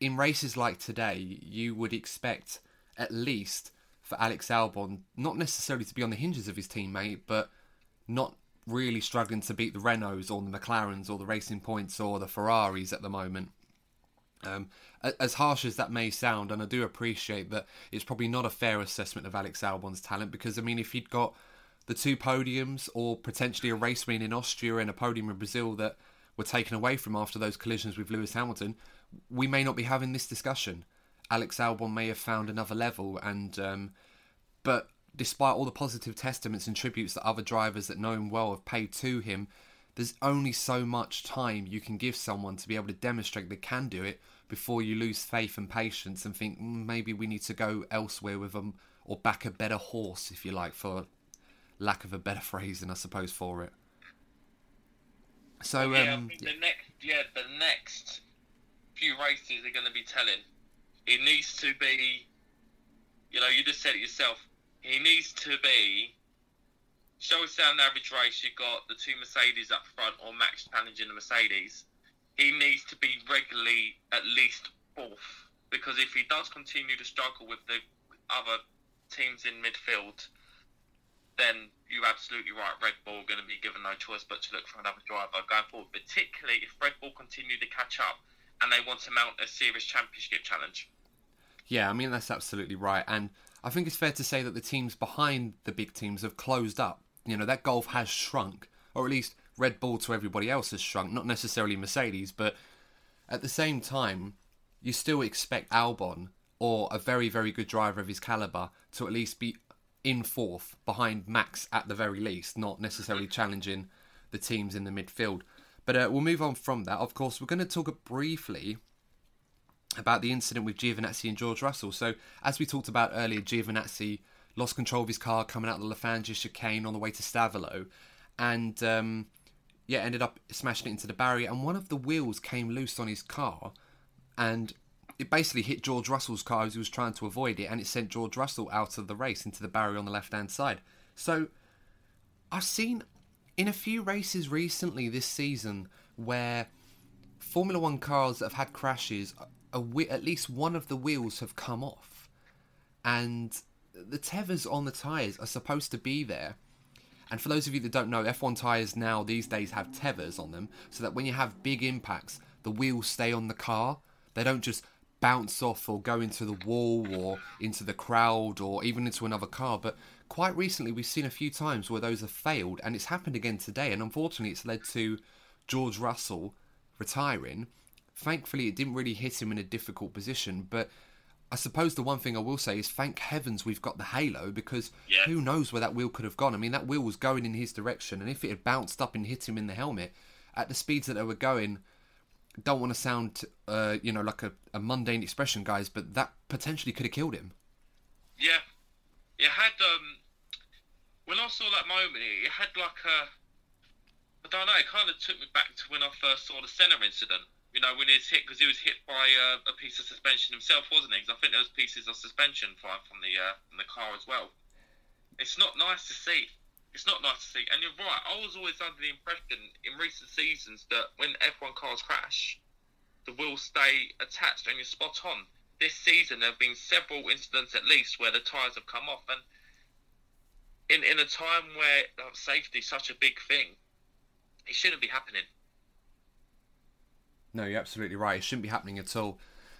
A: in races like today, you would expect at least for Alex Albon not necessarily to be on the hinges of his teammate, but not really struggling to beat the Renaults or the McLarens or the Racing Points or the Ferraris at the moment. Um, as harsh as that may sound, and I do appreciate that it's probably not a fair assessment of Alex Albon's talent because I mean, if he'd got the two podiums or potentially a race win in Austria and a podium in Brazil that were taken away from after those collisions with Lewis Hamilton, we may not be having this discussion. Alex Albon may have found another level, and um, but despite all the positive testaments and tributes that other drivers that know him well have paid to him, there's only so much time you can give someone to be able to demonstrate they can do it before you lose faith and patience and think "Mm, maybe we need to go elsewhere with them or back a better horse, if you like, for lack of a better phrasing, I suppose, for it. So,
B: yeah, I
A: um,
B: the next, yeah, the next few races are going to be telling. It needs to be, you know, you just said it yourself. He needs to be. Show us down the average race. You've got the two Mercedes up front, or Max challenging the Mercedes. He needs to be regularly at least fourth, because if he does continue to struggle with the other teams in midfield, then you're absolutely right. Red Bull are going to be given no choice but to look for another driver going forward, particularly if Red Bull continue to catch up and they want to mount a serious championship challenge.
A: Yeah, I mean that's absolutely right, and I think it's fair to say that the teams behind the big teams have closed up. You know that gulf has shrunk, or at least Red Bull to everybody else has shrunk. Not necessarily Mercedes, but at the same time, you still expect Albon or a very very good driver of his caliber to at least be in fourth behind Max at the very least, not necessarily challenging the teams in the midfield. But uh, we'll move on from that. Of course, we're going to talk briefly about the incident with Giovinazzi and George Russell. So, as we talked about earlier, Giovinazzi lost control of his car coming out of the Les Fagnes chicane on the way to Stavelot, and um, yeah, ended up smashing it into the barrier. And one of the wheels came loose on his car, and it basically hit George Russell's car as he was trying to avoid it, and it sent George Russell out of the race into the barrier on the left hand side. So, I've seen in a few races recently this season where Formula One cars that have had crashes, a, whe- at least one of the wheels have come off, and the tethers on the tyres are supposed to be there. And for those of you that don't know, F1 tyres now these days have tethers on them, so that when you have big impacts, the wheels stay on the car. They don't just bounce off or go into the wall or into the crowd or even into another car. But quite recently, we've seen a few times where those have failed, and it's happened again today. And unfortunately, it's led to George Russell retiring. Thankfully, it didn't really hit him in a difficult position, but I suppose the one thing I will say is thank heavens we've got the halo because
B: Yeah.
A: who knows where that wheel could have gone. I mean, that wheel was going in his direction, and if it had bounced up and hit him in the helmet at the speeds that they were going, don't want to sound, uh, you know, like a, a mundane expression, guys, but that potentially could have killed him.
B: Yeah, it had. Um, when I saw that moment, it had like a. I don't know. It kind of took me back to when I first saw the Senna incident. You know, when he was hit because he was hit by uh, a piece of suspension himself, wasn't he? Because I think there was pieces of suspension flying from the uh, from the car as well. It's not nice to see. It's not nice to see. And you're right. I was always under the impression in recent seasons that when F1 cars crash, the wheels stay attached, and you're spot on. This season, there have been several incidents at least where the tyres have come off, and in in a time where uh, safety is such a big thing, it shouldn't be happening.
A: No, you're absolutely right. It shouldn't be happening at all.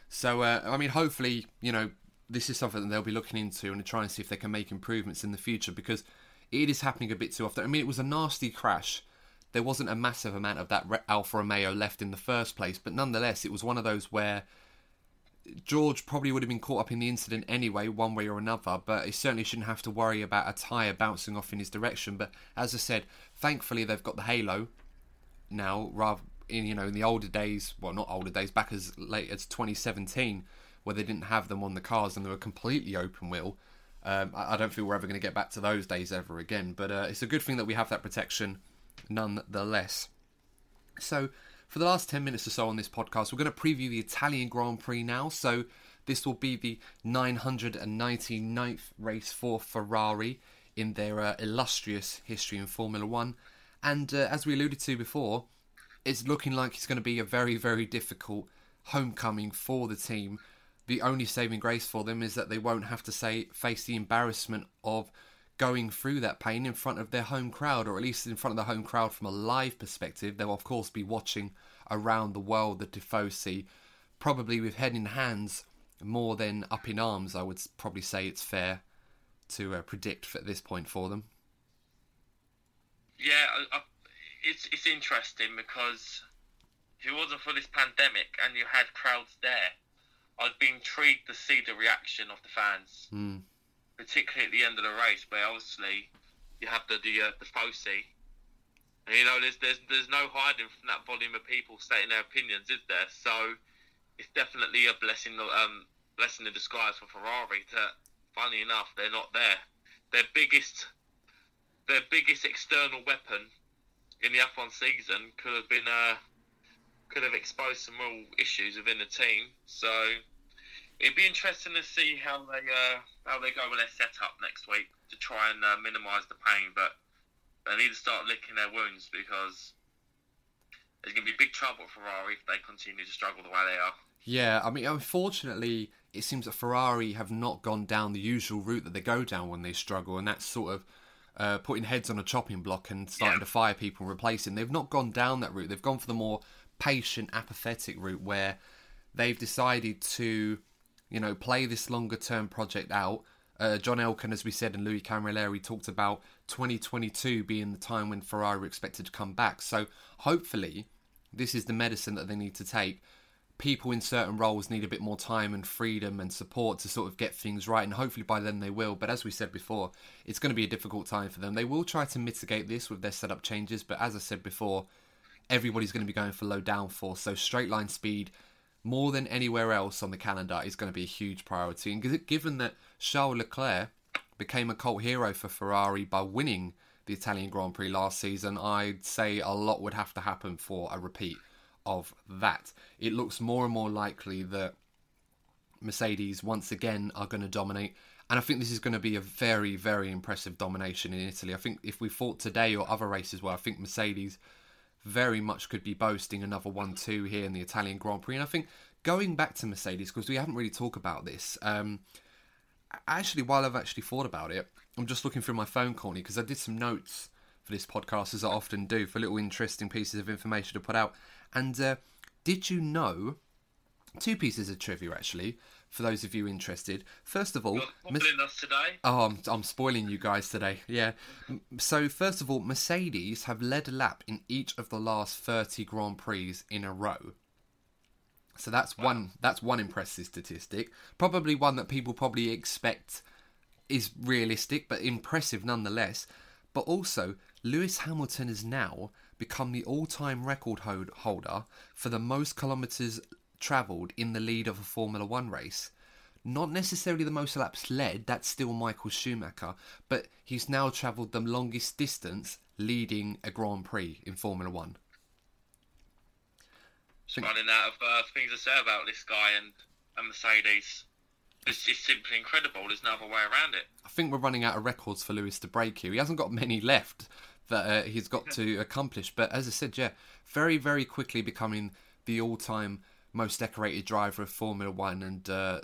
A: So, uh, I mean, hopefully, you know, this is something that they'll be looking into and try and see if they can make improvements in the future because it is happening a bit too often. I mean, it was a nasty crash. There wasn't a massive amount of that Alfa Romeo left in the first place, but nonetheless, it was one of those where George probably would have been caught up in the incident anyway, one way or another, but he certainly shouldn't have to worry about a tyre bouncing off in his direction. But as I said, thankfully they've got the halo now, rather in you know in the older days, well not older days, back as late as 2017, where they didn't have them on the cars and they were completely open wheel. Um, I, I, don't feel we're ever going to get back to those days ever again. But uh, it's a good thing that we have that protection nonetheless. So, for the last 10 minutes or so on this podcast, we're going to preview the Italian Grand Prix now. So, this will be the 999th race for Ferrari in their uh, illustrious history in Formula One. And uh, as we alluded to before, it's looking like it's going to be a very, very difficult homecoming for the team. The only saving grace for them is that they won't have to say face the embarrassment of going through that pain in front of their home crowd, or at least in front of the home crowd from a live perspective. They'll of course be watching around the world the Tifosi, probably with head in hands more than up in arms. I would probably say it's fair to uh, predict at this point for them.
B: Yeah, I, I, it's it's interesting because if it wasn't for this pandemic and you had crowds there, I'd be intrigued to see the reaction of the fans,
A: mm.
B: particularly at the end of the race, where obviously you have the the, uh, the Fosse. And, you know, there's there's there's no hiding from that volume of people stating their opinions, is there? So it's definitely a blessing um blessing in disguise for Ferrari. That funny enough, they're not there. Their biggest their biggest external weapon in the F1 season could have been uh, could have exposed some real issues within the team. So it'd be interesting to see how they uh, how they go with their setup next week to try and uh, minimise the pain. But they need to start licking their wounds because there's going to be big trouble for Ferrari if they continue to struggle the way they are.
A: Yeah, I mean, unfortunately, it seems that Ferrari have not gone down the usual route that they go down when they struggle, and that's sort of uh, putting heads on a chopping block and starting yeah. to fire people and replacing. They've not gone down that route. They've gone for the more patient, apathetic route where they've decided to, you know, play this longer term project out. Uh, John Elkann, as we said, and Louis Camilleri talked about 2022 being the time when Ferrari were expected to come back. So hopefully, this is the medicine that they need to take. People in certain roles need a bit more time and freedom and support to sort of get things right, and hopefully by then they will. But as we said before, it's going to be a difficult time for them. They will try to mitigate this with their setup changes, but as I said before, everybody's going to be going for low downforce. So straight line speed, more than anywhere else on the calendar, is going to be a huge priority. And given that Charles Leclerc became a cult hero for Ferrari by winning the Italian Grand Prix last season, I'd say a lot would have to happen for a repeat of that. It looks more and more likely that Mercedes once again are going to dominate. And I think this is going to be a very, very impressive domination in Italy. I think if we fought today or other races where I think Mercedes very much could be boasting another 1 2 here in the Italian Grand Prix. And I think going back to Mercedes, because we haven't really talked about this, um, actually, while I've actually thought about it, I'm just looking through my phone, Courtney, because I did some notes for this podcast, as I often do, for little interesting pieces of information to put out. And uh, did you know two pieces of trivia actually? For those of you interested. First of all,
B: Mis- us today.
A: Oh, I'm, I'm spoiling you guys today. Yeah. So first of all, Mercedes have led a lap in each of the last 30 Grand Prix in a row. So that's wow. one that's one impressive statistic. Probably one that people probably expect is realistic, but impressive nonetheless. But also, Lewis Hamilton has now become the all-time record holder for the most kilometers travelled in the lead of a Formula One race. Not necessarily the most laps led, that's still Michael Schumacher, but he's now travelled the longest distance leading a Grand Prix in Formula One.
B: Just running out of uh, things to say about this guy and, and Mercedes. It's, it's simply incredible. There's no other way around it.
A: I think we're running out of records for Lewis to break here. He hasn't got many left that uh, he's got to accomplish. But as I said, yeah, very, very quickly becoming the all time most decorated driver of Formula One, and uh,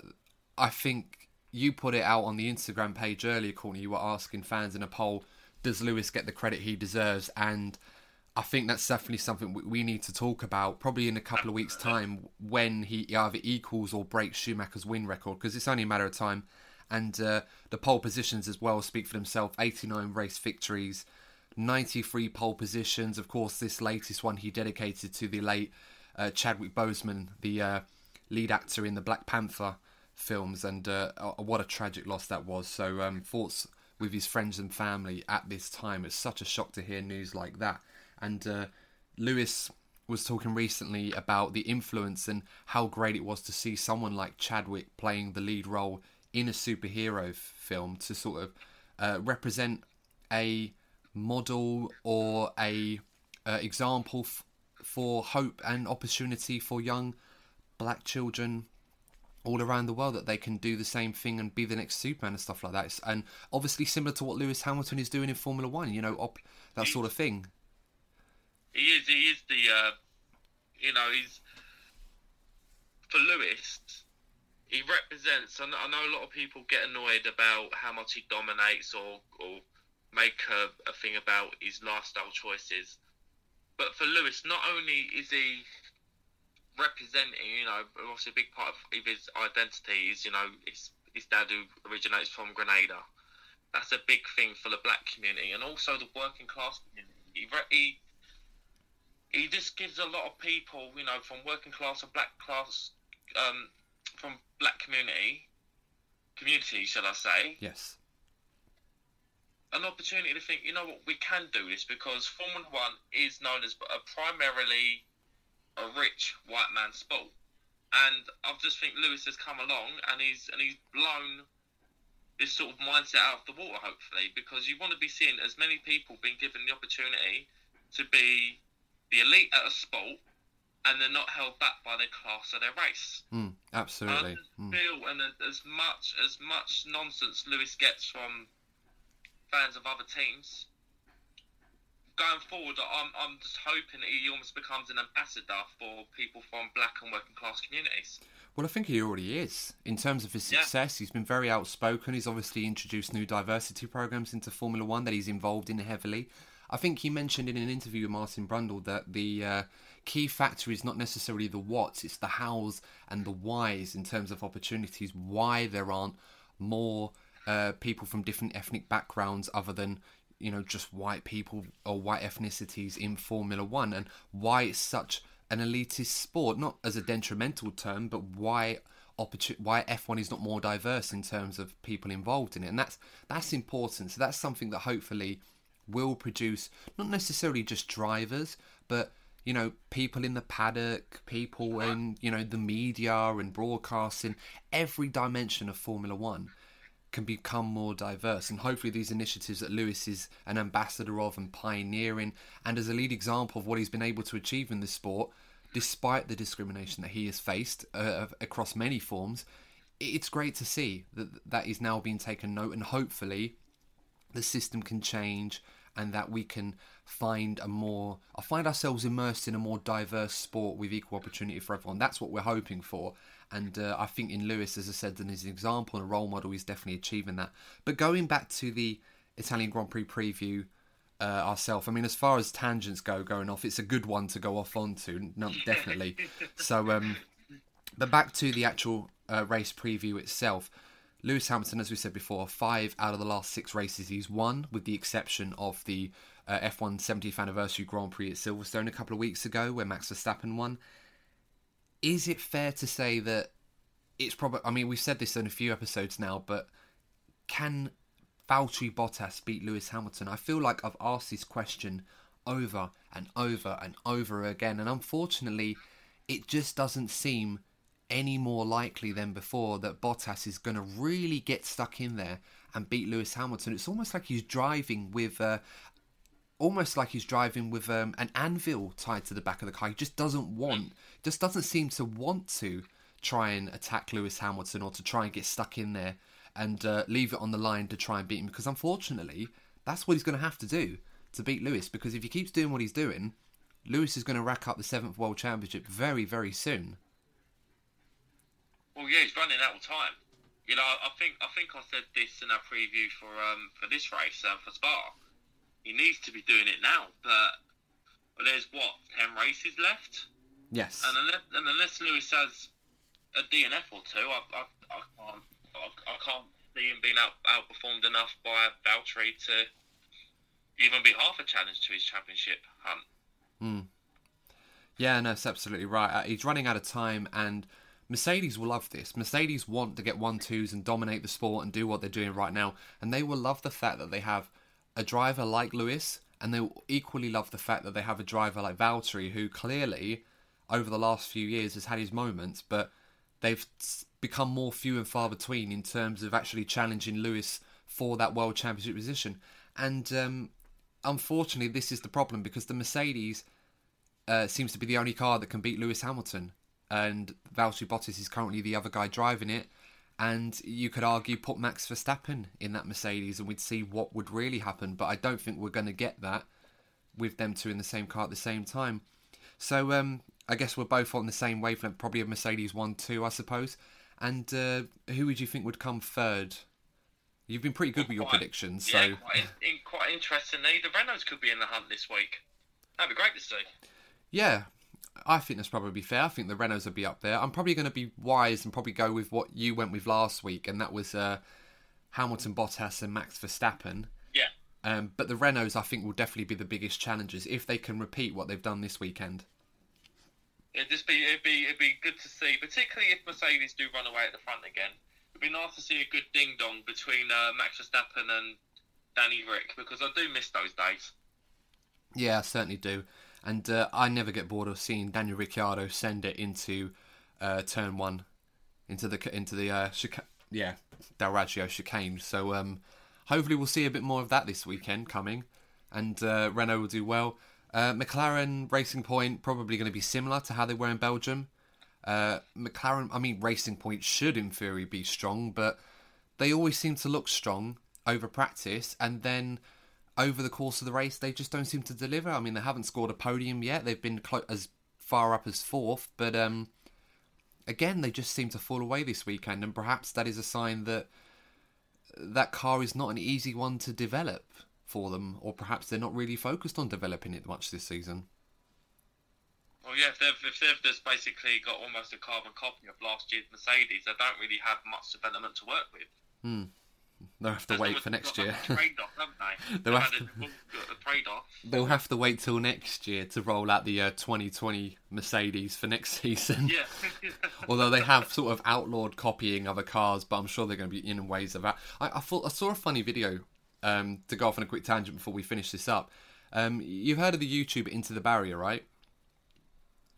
A: I think you put it out on the Instagram page earlier, Courtney. You were asking fans in a poll, does Lewis get the credit he deserves? And I think that's definitely something we need to talk about probably in a couple of weeks' time when he either equals or breaks Schumacher's win record because it's only a matter of time. And uh, the pole positions as well speak for themselves 89 race victories, 93 pole positions. Of course, this latest one he dedicated to the late Chadwick Boseman, the uh, lead actor in the Black Panther films, and uh, what a tragic loss that was. So um, thoughts with his friends and family at this time. It's such a shock to hear news like that. And uh, Lewis was talking recently about the influence and how great it was to see someone like Chadwick playing the lead role in a superhero f- film to sort of uh, represent a model or a uh, example f- for hope and opportunity for young black children all around the world that they can do the same thing and be the next Superman and stuff like that. And obviously similar to what Lewis Hamilton is doing in Formula One, you know, op- that sort of thing.
B: He is. He is the. Uh, you know, he's for Lewis. He represents. I know, I know a lot of people get annoyed about how much he dominates or or make a, a thing about his lifestyle choices. But for Lewis, not only is he representing, you know, obviously a big part of his identity is, you know, his his dad who originates from Grenada. That's a big thing for the black community and also the working class community. He, he he just gives a lot of people, you know, from working class or black class, um, from black community, community, shall I say,
A: Yes.
B: An opportunity to think, you know what, we can do this because Formula One is known as a primarily a rich white man sport, and I just think Lewis has come along and he's and he's blown this sort of mindset out of the water, hopefully, because you want to be seeing as many people being given the opportunity to be the elite at a sport, and they're not held back by their class or their race.
A: Mm, absolutely.
B: I
A: Mm.
B: and as much as much nonsense Lewis gets from fans of other teams, going forward, I'm I'm just hoping that he almost becomes an ambassador for people from black and working class communities.
A: Well, I think he already is. In terms of his
B: Yeah.
A: success, he's been very outspoken. He's obviously introduced new diversity programs into Formula One that he's involved in heavily. I think he mentioned in an interview with Martin Brundle that the uh, key factor is not necessarily the what's, it's the hows and the whys in terms of opportunities, why there aren't more uh, people from different ethnic backgrounds other than you know just white people or white ethnicities in Formula One, and why it's such an elitist sport, not as a detrimental term, but why why F1 is not more diverse in terms of people involved in it, and that's that's important. So that's something that hopefully will produce not necessarily just drivers, but you know people in the paddock, people in you know the media and broadcasting, every dimension of Formula One can become more diverse and hopefully these initiatives that Lewis is an ambassador of and pioneering and as a lead example of what he's been able to achieve in this sport despite the discrimination that he has faced uh, across many forms it's great to see that that is now being taken note and hopefully the system can change and that we can find a more I find ourselves immersed in a more diverse sport with equal opportunity for everyone. That's what we're hoping for. And uh, I think in Lewis, as I said, and as an example and a role model, he's definitely achieving that. But going back to the Italian Grand Prix preview uh, ourselves, I mean, as far as tangents go, going off, it's a good one to go off onto, no, definitely. so, um, but back to the actual uh, race preview itself. Lewis Hamilton, as we said before, five out of the last six races he's won, with the exception of the uh, F1 70th anniversary Grand Prix at Silverstone a couple of weeks ago, where Max Verstappen won. Is it fair to say that it's probably? I mean, we've said this in a few episodes now, but can Valtteri Bottas beat Lewis Hamilton? I feel like I've asked this question over and over and over again, and unfortunately, it just doesn't seem any more likely than before that Bottas is going to really get stuck in there and beat Lewis Hamilton. It's almost like he's driving with, uh, almost like he's driving with um, an anvil tied to the back of the car. He just doesn't want, just doesn't seem to want to try and attack Lewis Hamilton or to try and get stuck in there and uh, leave it on the line to try and beat him. Because unfortunately, that's what he's going to have to do to beat Lewis. Because if he keeps doing what he's doing, Lewis is going to rack up the seventh world championship very, very soon.
B: Well, yeah, he's running out of time. You know, I think I think I said this in our preview for um for this race uh, for Spa. He needs to be doing it now, but but there's what ten races left,
A: Yes.
B: and unless, and unless Lewis has a DNF or two, I I, I can't I, I can't see him being out outperformed enough by Valtteri to even be half a challenge to his championship hunt.
A: Yeah, no, that's absolutely right. Uh, he's running out of time, and Mercedes will love this. Mercedes want to get one twos and dominate the sport and do what they're doing right now, and they will love the fact that they have a driver like Lewis, and they equally love the fact that they have a driver like Valtteri, who clearly, over the last few years, has had his moments, but they've become more few and far between in terms of actually challenging Lewis for that world championship position. And um, unfortunately, this is the problem because the Mercedes uh, seems to be the only car that can beat Lewis Hamilton, and Valtteri Bottas is currently the other guy driving it. And you could argue put Max Verstappen in that Mercedes, and we'd see what would really happen. But I don't think we're going to get that with them two in the same car at the same time. So um, I guess we're both on the same wavelength, probably a Mercedes one two, I suppose. And uh, who would you think would come third? You've been pretty good with your
B: Quite-
A: predictions,
B: Yeah,
A: so
B: quite, in, quite interestingly, the Renaults could be in the hunt this week. That'd be great to see.
A: yeah, I think that's probably fair. I think the Renaults will be up there. I'm probably going to be wise and probably go with what you went with last week, and that was uh, Hamilton, Bottas, and Max Verstappen.
B: Yeah.
A: Um, but the Renaults, I think, will definitely be the biggest challenges if they can repeat what they've done this weekend.
B: It'd just be it'd be it'd be good to see, particularly if Mercedes do run away at the front again. It'd be nice to see a good ding dong between uh, Max Verstappen and Danny Rick because I do miss those days.
A: Yeah, I certainly do. And uh, I never get bored of seeing Daniel Ricciardo send it into uh, turn one, into the into the uh, chica- yeah Del Raggio chicane. So um, hopefully we'll see a bit more of that this weekend coming, and uh, Renault will do well. Uh, McLaren Racing Point probably going to be similar to how they were in Belgium. Uh, McLaren, I mean, Racing Point should in theory be strong, but they always seem to look strong over practice, and then over the course of the race, they just don't seem to deliver. I mean, they haven't scored a podium yet. They've been clo- as far up as fourth, but um, again, they just seem to fall away this weekend, and perhaps that is a sign that that car is not an easy one to develop for them, or perhaps they're not really focused on developing it much this season.
B: Well, yeah, if they've, if they've just basically got almost a carbon copy of last year's Mercedes, they don't really have much development to work with.
A: They'll have to wait for next year.
B: Trade off, haven't they?
A: They'll have
B: had a, a trade off.
A: They'll have to wait till next year to roll out the uh, 2020 Mercedes for next season.
B: Yeah.
A: Although they have sort of outlawed copying other cars, but I'm sure they're going to be in ways of that. I, I thought I saw a funny video um, to go off on a quick tangent before we finish this up. Um, you've heard of the YouTube Into the Barrier, right?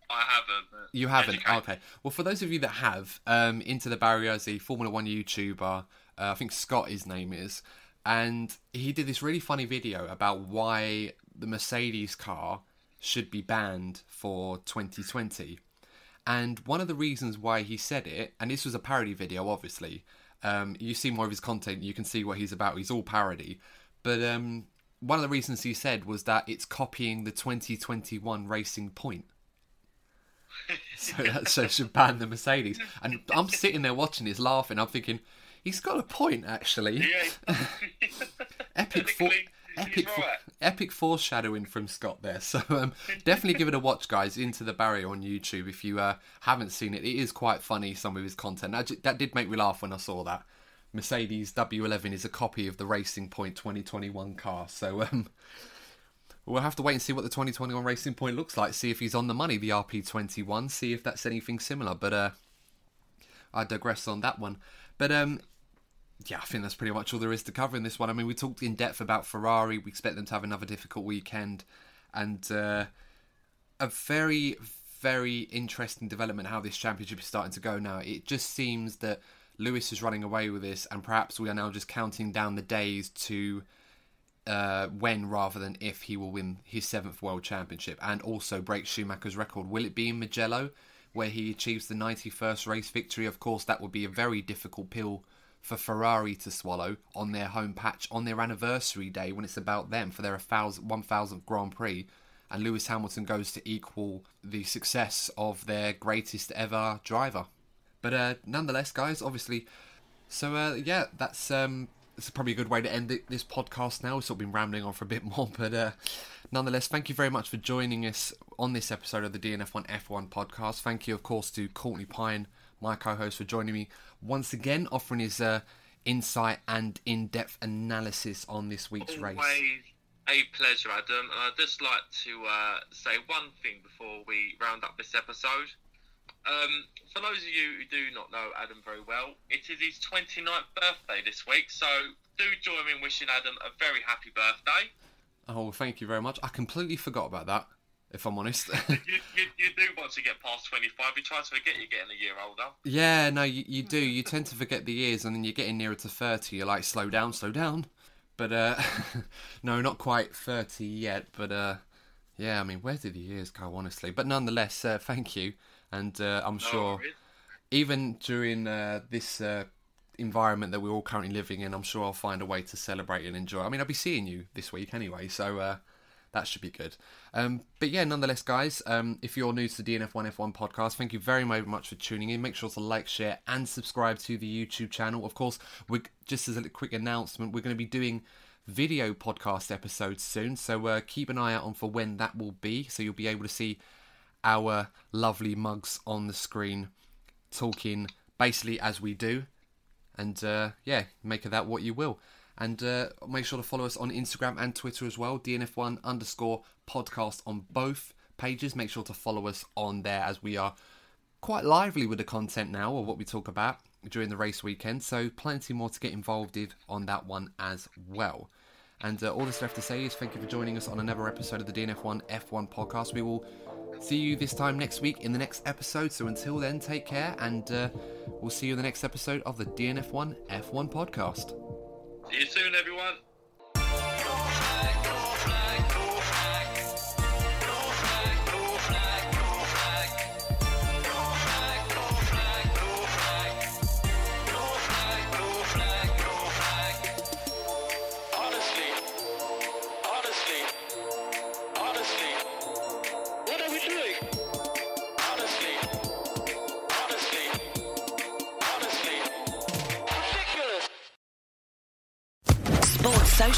B: I haven't.
A: You haven't?
B: educate.
A: Okay. Well, for those of you that have, um, Into the Barrier is a Formula One YouTuber. Uh, I think Scott, his name is. And he did this really funny video about why the Mercedes car should be banned for 2020. And one of the reasons why he said it, and this was a parody video, obviously. Um, you see more of his content, you can see what he's about. He's all parody. But um, one of the reasons he said was that it's copying the 2021 Racing Point. So that so should ban the Mercedes. And I'm sitting there watching this, laughing. I'm thinking, he's got a point actually.
B: Yeah.
A: Epic, for, epic,
B: right.
A: epic foreshadowing from Scott there. So um, definitely give it a watch, guys. Into the Barrier on YouTube. If you uh, haven't seen it, it is quite funny. Some of his content that, that did make me laugh when I saw that. Mercedes W11 is a copy of the Racing Point 2021 car. So um, we'll have to wait and see what the 2021 Racing Point looks like. See if he's on the money, the RP21. See if that's anything similar. But uh, I digress on that one. But um, yeah, I think that's pretty much all there is to cover in this one. I mean, we talked in depth about Ferrari. We expect them to have another difficult weekend, and uh, a very, very interesting development how this championship is starting to go now. It just seems that Lewis is running away with this, and perhaps we are now just counting down the days to uh, when rather than if he will win his seventh world championship and also break Schumacher's record. Will it be in Mugello where he achieves the 91st race victory? Of course, that would be a very difficult pill for Ferrari to swallow on their home patch on their anniversary day when it's about them for their 1000th Grand Prix. And Lewis Hamilton goes to equal the success of their greatest ever driver. But uh, nonetheless, guys, obviously. So uh, yeah, that's um, it's probably a good way to end it, this podcast now. We've sort of been rambling on for a bit more, but uh, nonetheless, thank you very much for joining us on this episode of the DNF1 F1 podcast. Thank you, of course, to Courtney Pine, my co-host, for joining me once again, offering his uh, insight and in-depth analysis on this week's race.
B: Always a pleasure, Adam. And I'd just like to uh, say one thing before we round up this episode. Um, for those of you who do not know Adam very well, it is his 29th birthday this week, so do join me in wishing Adam a very happy birthday.
A: Oh, well, thank you very much. I completely forgot about that. If I'm honest.
B: you, you, you do want to get past 25. You try to forget you're getting a year older.
A: yeah, no, you, you do. You tend to forget the years, and then you're getting nearer to 30. You're like, slow down, slow down. But uh, no, not quite 30 yet. But uh, yeah, I mean, where did the years go, honestly? But nonetheless, uh, thank you, and uh, I'm
B: No
A: sure
B: worries.
A: even during uh, this uh, environment that we're all currently living in, I'm sure I'll find a way to celebrate and enjoy. I mean, I'll be seeing you this week anyway, so uh, that should be good. Um, but yeah, nonetheless, guys, um, if you're new to the DNF1F1 podcast, thank you very, very much for tuning in. Make sure to like, share, and subscribe to the YouTube channel. Of course, we just as a quick announcement, we're going to be doing video podcast episodes soon, so uh, keep an eye out on for when that will be. So you'll be able to see our lovely mugs on the screen talking basically as we do. And uh, yeah, make of that what you will. And uh, make sure to follow us on Instagram and Twitter as well. DNF1 underscore podcast on both pages. Make sure to follow us on there as we are quite lively with the content now or what we talk about during the race weekend. So plenty more to get involved in on that one as well. And uh, all that's left to say is thank you for joining us on another episode of the DNF1 F1 podcast. We will see you this time next week in the next episode. So until then, take care and uh, we'll see you in the next episode of the DNF1 F1 podcast.
B: See you soon, everyone.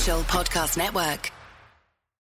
C: Podcast Network.